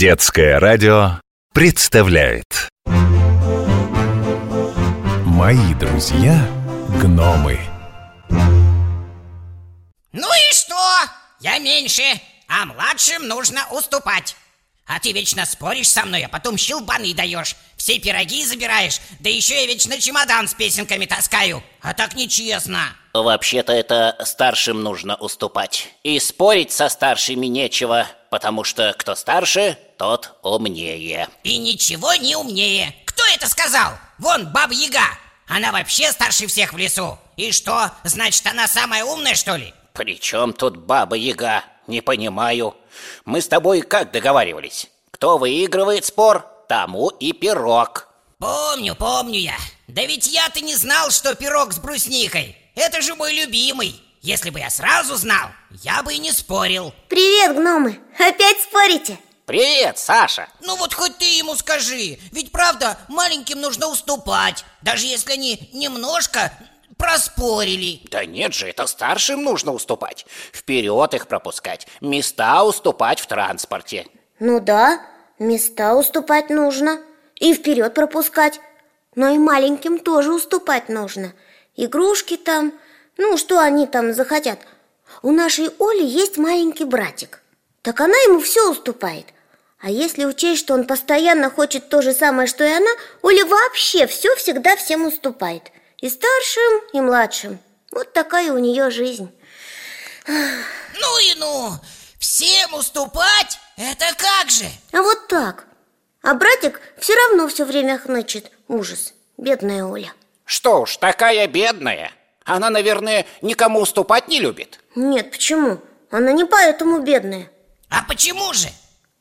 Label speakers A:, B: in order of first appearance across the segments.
A: Детское радио представляет.
B: Мои друзья гномы.
C: Ну и что? Я меньше, а младшим нужно уступать А ты вечно споришь со мной, а потом щелбаны даешь Все пироги забираешь, да еще я вечно чемодан с песенками таскаю А так нечестно
D: Вообще-то это старшим нужно уступать. И спорить со старшими нечего, потому что кто старше, тот умнее.
C: И ничего не умнее Кто это сказал? Вон Баба Яга Она вообще старше всех в лесу И что, значит она самая умная что ли?
D: Причем тут баба Яга? Не понимаю. Мы с тобой как договаривались? Кто выигрывает спор, тому и пирог.
C: Помню, помню я Да ведь я-то не знал, что пирог с брусникой Это же мой любимый Если бы я сразу знал, я бы и не спорил
E: Привет, гномы! Опять спорите?
D: Привет, Саша.
C: Ну вот хоть ты ему скажи Ведь правда, маленьким нужно уступать Даже если они немножко проспорили.
D: Да нет же, это старшим нужно уступать. Вперед их пропускать, места уступать в транспорте.
E: Ну да, места уступать нужно И вперед пропускать. Но и маленьким тоже уступать нужно. Игрушки там, ну что они там захотят. У нашей Оли есть маленький братик. Так она ему все уступает. А если учесть, что он постоянно хочет то же самое, что и она Оля вообще все всегда всем уступает И старшим, и младшим Вот такая у нее жизнь
C: Ну и ну, всем уступать? Это как же?
E: А вот так А братик все равно все время хнычет Ужас, бедная Оля
D: Что уж, такая бедная. Она, наверное, никому уступать не любит.
E: Нет, почему? Она не поэтому бедная
C: А почему же?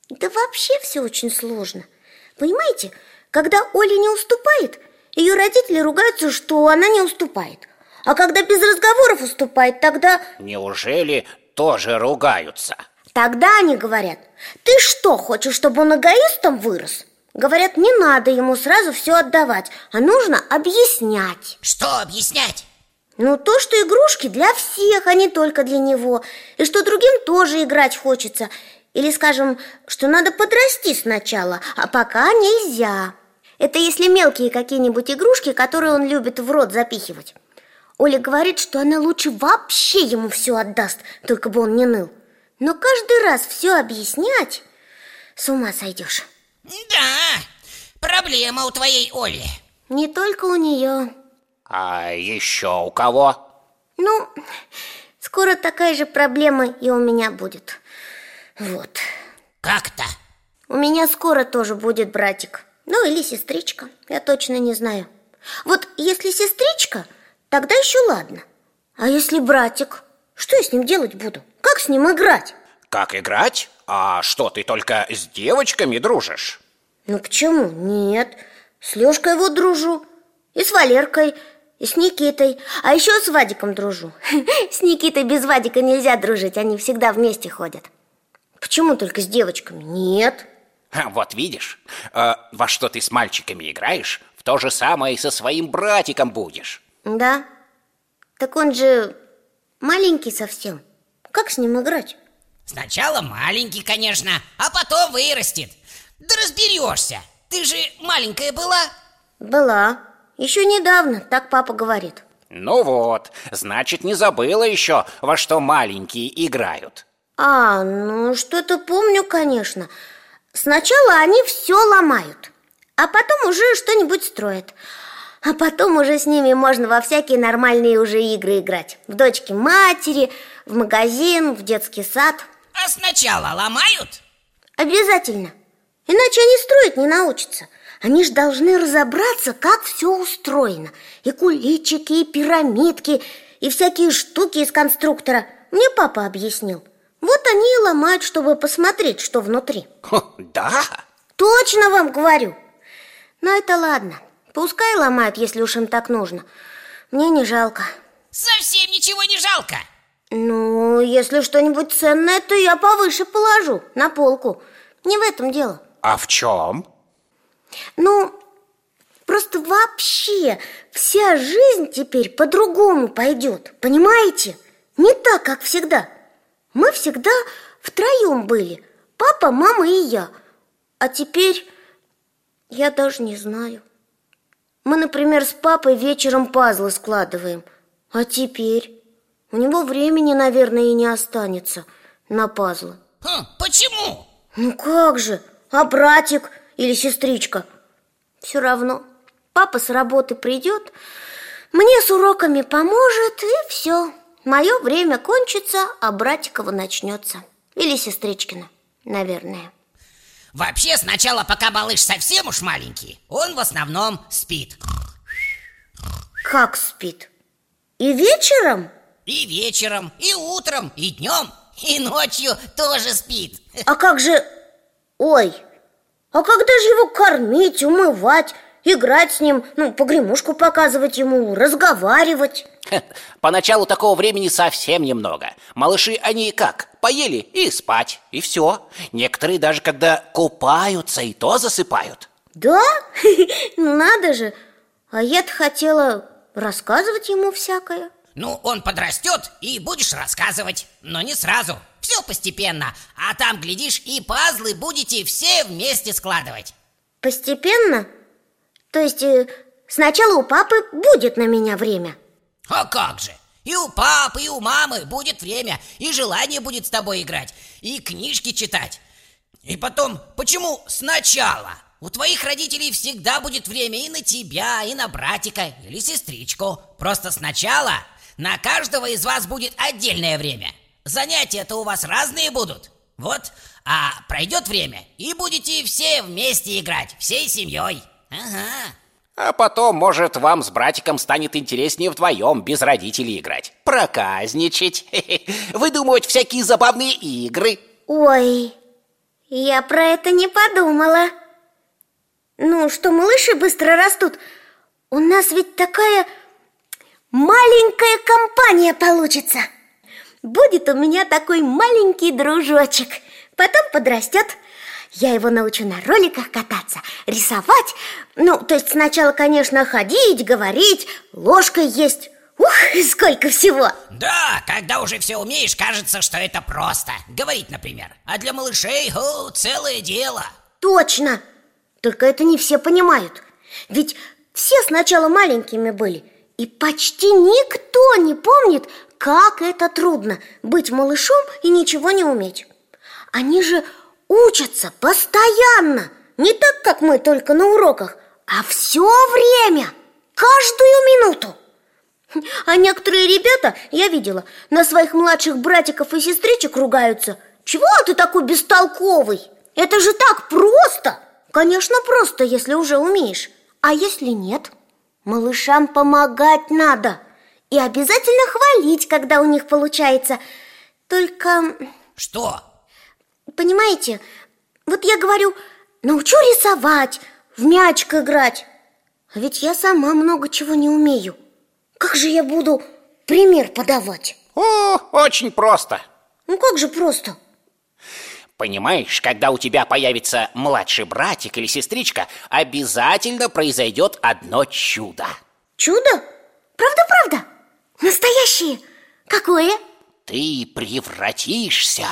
E: Да вообще все очень сложно Понимаете, когда Оля не уступает Ее родители ругаются, что она не уступает А когда без разговоров уступает, тогда...
D: Неужели тоже ругаются?
E: Тогда они говорят Ты что, хочешь, чтобы он эгоистом вырос? Говорят, не надо ему сразу все отдавать А нужно объяснять
C: Что объяснять?
E: Ну, то, что игрушки для всех, а не только для него И что другим тоже играть хочется Или, скажем, что надо подрасти сначала, а пока нельзя Это если мелкие какие-нибудь игрушки, которые он любит в рот запихивать. Оля говорит, что она лучше вообще ему все отдаст, только бы он не ныл. Но каждый раз все объяснять, с ума сойдешь
C: Да, проблема у твоей Оли.
E: Не только у нее
D: А еще у кого?
E: Ну, скоро такая же проблема и у меня будет. Вот.
C: Как-то.
E: У меня скоро тоже будет братик Ну или сестричка, я точно не знаю Вот если сестричка, тогда еще ладно А если братик? Что я с ним делать буду? Как с ним играть?
D: Как играть? А что, ты только с девочками дружишь?
E: Ну почему? Нет С Лешкой вот дружу И с Валеркой И с Никитой А еще с Вадиком дружу С Никитой без Вадика нельзя дружить Они всегда вместе ходят Почему только с девочками? Нет
D: Ха, Вот видишь, э, во что ты с мальчиками играешь, в то же самое и со своим братиком будешь.
E: Да. Так он же маленький совсем. Как с ним играть?
C: Сначала маленький, конечно, а потом вырастет. Да разберешься. Ты же маленькая была.
E: Была. Еще недавно, так папа говорит.
D: Ну вот, значит, не забыла еще, во что маленькие играют.
E: А, ну что-то помню, конечно Сначала они все ломают А потом уже что-нибудь строят. А потом уже с ними можно во всякие нормальные уже игры играть. В дочки матери, в магазин, в детский сад.
C: А сначала ломают?
E: Обязательно. Иначе они строить не научатся. Они же должны разобраться, как все устроено. И куличики, и пирамидки, и всякие штуки из конструктора. Мне папа объяснил Вот они и ломают, чтобы посмотреть, что внутри
D: Хо, да?
E: Точно вам говорю Но это ладно Пускай ломают, если уж им так нужно Мне не жалко
C: Совсем ничего не жалко
E: Ну, если что-нибудь ценное, то я повыше положу На полку Не в этом дело
D: А в чем?
E: Ну, просто вообще вся жизнь теперь по-другому пойдет, понимаете? Не так, как всегда. Мы всегда втроем были, папа, мама и я. А теперь я даже не знаю. Мы, например, с папой вечером пазлы складываем. А теперь у него времени, наверное, и не останется на пазлы.
C: Хм, почему?
E: Ну как же? А братик или сестричка? Все равно. Папа с работы придет, мне с уроками поможет, и все. Мое время кончится, а братикова начнется. Или сестричкина, наверное.
C: Вообще, сначала, пока малыш совсем уж маленький, он в основном спит.
E: Как спит? И вечером?
C: И вечером, и утром, и днем, и ночью тоже спит.
E: А как же... Ой, а когда же его кормить, умывать, играть с ним, ну, погремушку показывать ему, разговаривать?
D: Поначалу такого времени совсем немного. Малыши, они как? Поели и спать, и все. Некоторые даже когда купаются, и то засыпают.
E: Да? Ну надо же. А я-то хотела рассказывать ему всякое.
C: Ну, он подрастет и будешь рассказывать, но не сразу. Все постепенно, а там, глядишь, и пазлы будете все вместе складывать.
E: Постепенно? То есть э, сначала у папы будет на меня время?
C: А как же? И у папы, и у мамы будет время, и желание будет с тобой играть, и книжки читать. И потом, почему сначала? У твоих родителей всегда будет время и на тебя, и на братика или сестричку. Просто сначала на каждого из вас будет отдельное время. Занятия-то у вас разные будут. Вот, а пройдет время, и будете все вместе играть, всей семьей. Ага.
D: А потом, может, вам с братиком станет интереснее вдвоем без родителей играть. Проказничать, выдумывать всякие забавные игры.
E: Ой, я про это не подумала. Ну, что малыши быстро растут. У нас ведь такая маленькая компания получится. Будет у меня такой маленький дружочек. Потом подрастет. Я его научу на роликах кататься, рисовать. Ну, то есть сначала, конечно, ходить, говорить, ложкой есть. Ух, сколько всего!
C: Да, когда уже все умеешь, кажется, что это просто. Говорить, например. А для малышей, о, целое дело.
E: Точно! Только это не все понимают. Ведь все сначала маленькими были, и почти никто не помнит, как это трудно быть малышом и ничего не уметь. Они же учатся постоянно, не так, как мы только на уроках, а все время, каждую минуту. А некоторые ребята, я видела, на своих младших братиков и сестричек ругаются. Чего ты такой бестолковый? Это же так просто! Конечно, просто, если уже умеешь. А если нет? Малышам помогать надо. И обязательно хвалить, когда у них получается. Только...
C: Что?
E: Понимаете, вот я говорю, научу рисовать, в мячик играть. А ведь я сама много чего не умею. Как же я буду пример подавать?
D: О, очень просто.
E: Ну как же просто?
D: Понимаешь, когда у тебя появится младший братик или сестричка, обязательно произойдет одно чудо.
E: Чудо? Правда-правда? Настоящее? Какое?
D: Ты превратишься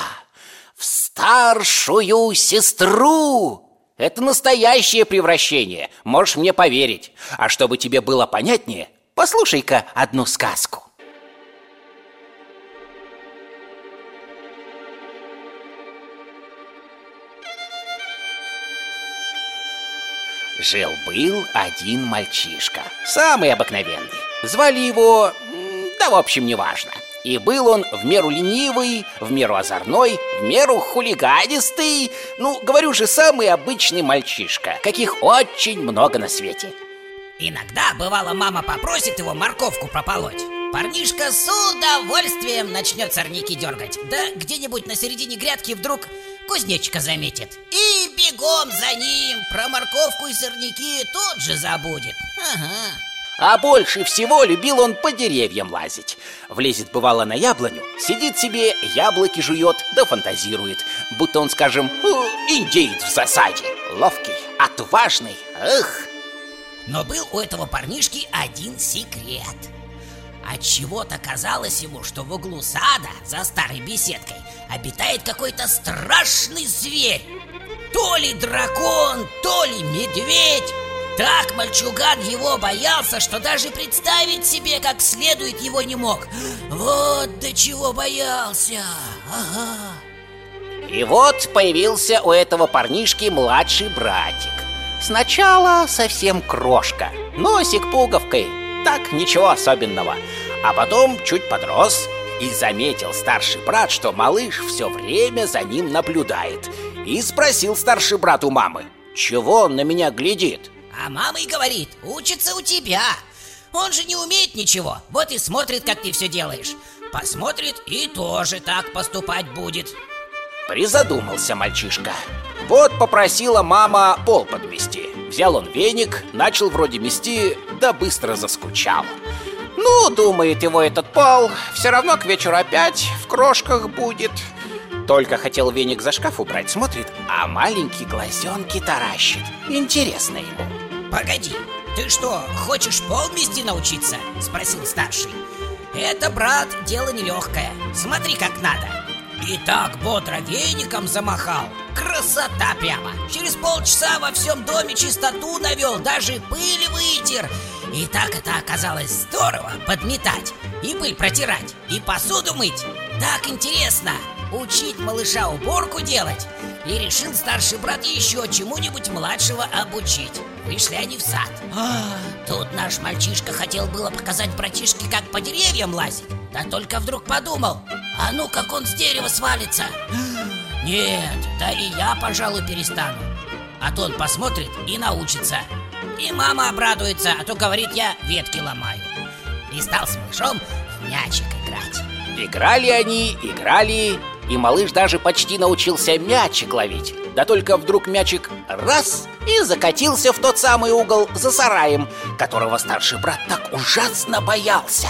D: в старшую сестру. Это настоящее превращение, можешь мне поверить. А чтобы тебе было понятнее, послушай-ка одну сказку. Жил-был один мальчишка, самый обыкновенный. Звали его... да, в общем, неважно. И был он в меру ленивый, в меру озорной, в меру хулиганистый. Ну, говорю же, самый обычный мальчишка, каких очень много на свете.
C: Иногда, бывало, мама попросит его морковку прополоть. Парнишка с удовольствием начнет сорняки дергать. Да где-нибудь на середине грядки вдруг кузнечика заметит. И бегом за ним про морковку и сорняки тут же забудет. Ага.
D: А больше всего любил он по деревьям лазить. Влезет, бывало, на яблоню, сидит себе, яблоки жует, да фантазирует. Будто он, скажем, индеец в засаде. Ловкий, отважный, эх.
C: Но был у этого парнишки один секрет – от чего-то казалось ему, что в углу сада, за старой беседкой, обитает какой-то страшный зверь. То ли дракон, то ли медведь Так мальчуган его боялся, что даже представить себе как следует его не мог. Вот до чего боялся. Ага.
D: И вот появился у этого парнишки младший братик. Сначала совсем крошка Носик пуговкой Так, ничего особенного. А потом чуть подрос И заметил старший брат, что малыш все время за ним наблюдает. И спросил старший брат у мамы Чего он на меня глядит?
C: А мама и говорит, учится у тебя. Он же не умеет ничего Вот и смотрит, как ты все делаешь. Посмотрит и тоже так поступать будет.
D: Призадумался мальчишка. Вот попросила мама пол подмести Взял он веник, начал вроде мести, да быстро заскучал. Ну, думает его этот пол, все равно к вечеру опять в крошках будет. Только хотел веник за шкаф убрать, смотрит, а маленький глазенки таращит. Интересно ему
C: Погоди, ты что, хочешь пол мести научиться? Спросил старший. Это, брат, дело нелегкое Смотри, как надо. И так бодро веником замахал. Красота прямо. Через полчаса во всем доме чистоту навел Даже пыль вытер. И так это оказалось здорово Подметать и пыль протирать И посуду мыть. Так интересно Учить малыша уборку делать. И решил старший брат еще чему-нибудь младшего обучить Вышли они в сад. А, Тут наш мальчишка хотел было показать братишке, как по деревьям лазить. Да только вдруг подумал А ну, как он с дерева свалится. Нет, да и я, пожалуй, перестану. А то он посмотрит и научится. И мама обрадуется, а то, говорит, я ветки ломаю. И стал с малышом в мячик играть.
D: Играли они, играли, и малыш даже почти научился мячик ловить. Да только вдруг мячик раз и закатился в тот самый угол за сараем, которого старший брат так ужасно боялся.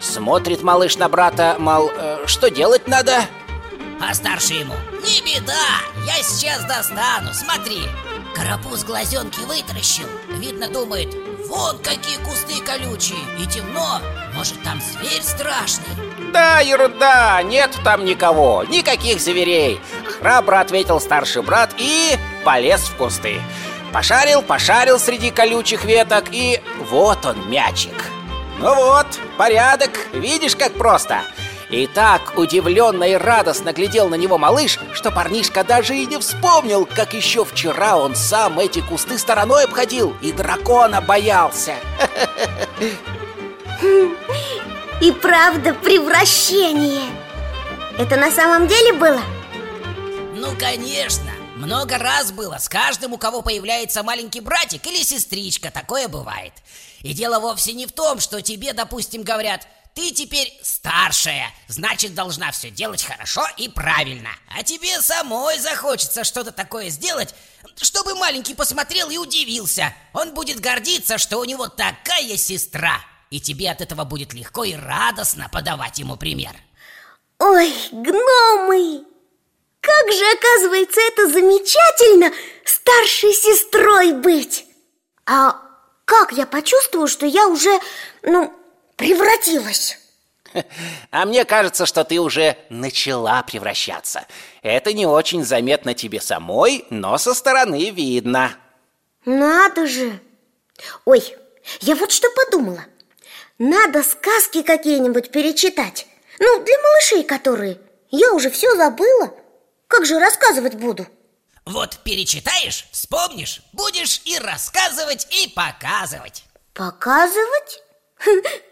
D: Смотрит малыш на брата, мол, «Э, что делать надо?
C: А старший ему. Не беда, я сейчас достану, смотри Карапуз глазенки вытаращил. Видно, думает, вон какие кусты колючие И темно, может там зверь страшный?
D: Да, ерунда, нет там никого, никаких зверей Храбро ответил старший брат и полез в кусты Пошарил, пошарил среди колючих веток и вот он мячик Ну вот, порядок, видишь как просто и так удивленно и радостно глядел на него малыш, что парнишка даже и не вспомнил, как еще вчера он сам эти кусты стороной обходил и дракона боялся.
E: И правда превращение Это на самом деле было?
C: Ну, конечно. Много раз было С каждым, у кого появляется маленький братик или сестричка. Такое бывает. И дело вовсе не в том, что тебе, допустим, говорят Ты теперь старшая Значит, должна все делать хорошо и правильно А тебе самой захочется что-то такое сделать Чтобы маленький посмотрел и удивился. Он будет гордиться, что у него такая сестра. И тебе от этого будет легко и радостно подавать ему пример.
E: Ой, гномы! Как же, оказывается, это замечательно старшей сестрой быть! А как я почувствую, что я уже, ну, превратилась?
D: А мне кажется, что ты уже начала превращаться. Это не очень заметно тебе самой, но со стороны видно.
E: Надо же! Ой, я вот что подумала. Надо сказки какие-нибудь перечитать. Ну, для малышей которые. Я уже все забыла. Как же рассказывать буду?
C: Вот перечитаешь, вспомнишь, будешь и рассказывать, и показывать
E: Показывать?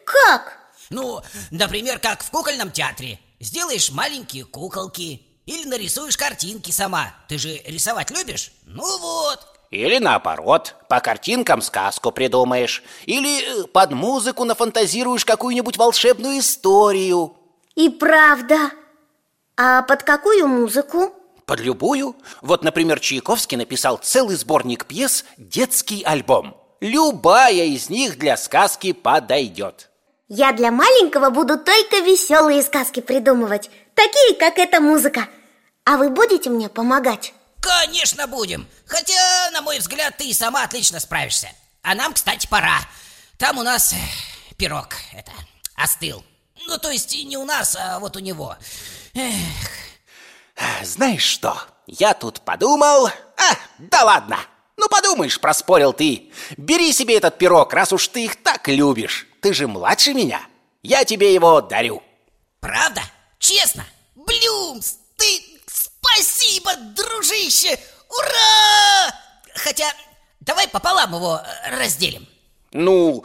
E: Как?
C: Ну, например, как в кукольном театре Сделаешь маленькие куколки Или нарисуешь картинки сама Ты же рисовать любишь? Ну вот
D: Или наоборот, по картинкам сказку придумаешь. Или э, под музыку нафантазируешь какую-нибудь волшебную историю.
E: И правда. А под какую музыку?
D: Под любую. Вот, например, Чайковский написал целый сборник пьес «Детский альбом». Любая из них для сказки подойдет.
E: Я для маленького буду только веселые сказки придумывать, такие, как эта музыка. А вы будете мне помогать?
C: Конечно будем Хотя, на мой взгляд, ты и сама отлично справишься А нам, кстати, пора Там у нас э, пирог это остыл Ну, то есть не у нас, а вот у него Эх,
D: Знаешь что? Я тут подумал... А, да ладно! Ну, подумаешь, проспорил ты. Бери себе этот пирог, раз уж ты их так любишь. Ты же младше меня. Я тебе его дарю.
C: Правда? Честно? Блюмс, ты... Спасибо, дружище! Ура! Хотя, давай пополам его э, разделим.
D: Ну,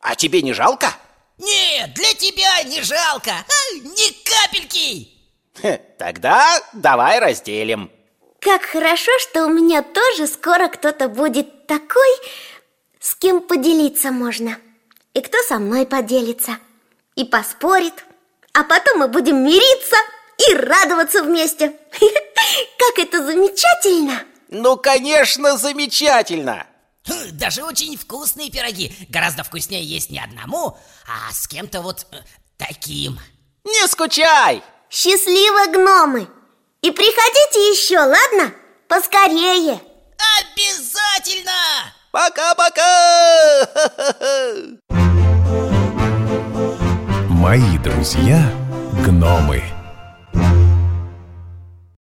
D: а тебе не жалко?
C: Нет, для тебя не жалко, а, ни капельки!
D: Тогда давай разделим.
E: Как хорошо, что у меня тоже скоро кто-то будет такой, с кем поделиться можно. И кто со мной поделится, и поспорит. А потом мы будем мириться и радоваться вместе. Как это замечательно!
D: Ну, конечно, замечательно!
C: Хм, Даже очень вкусные пироги Гораздо вкуснее есть не одному, а с кем-то вот э, таким
D: Не скучай!
E: Счастливо, гномы! И приходите еще, ладно? Поскорее!
C: Обязательно!
D: Пока-пока!
B: Мои друзья гномы.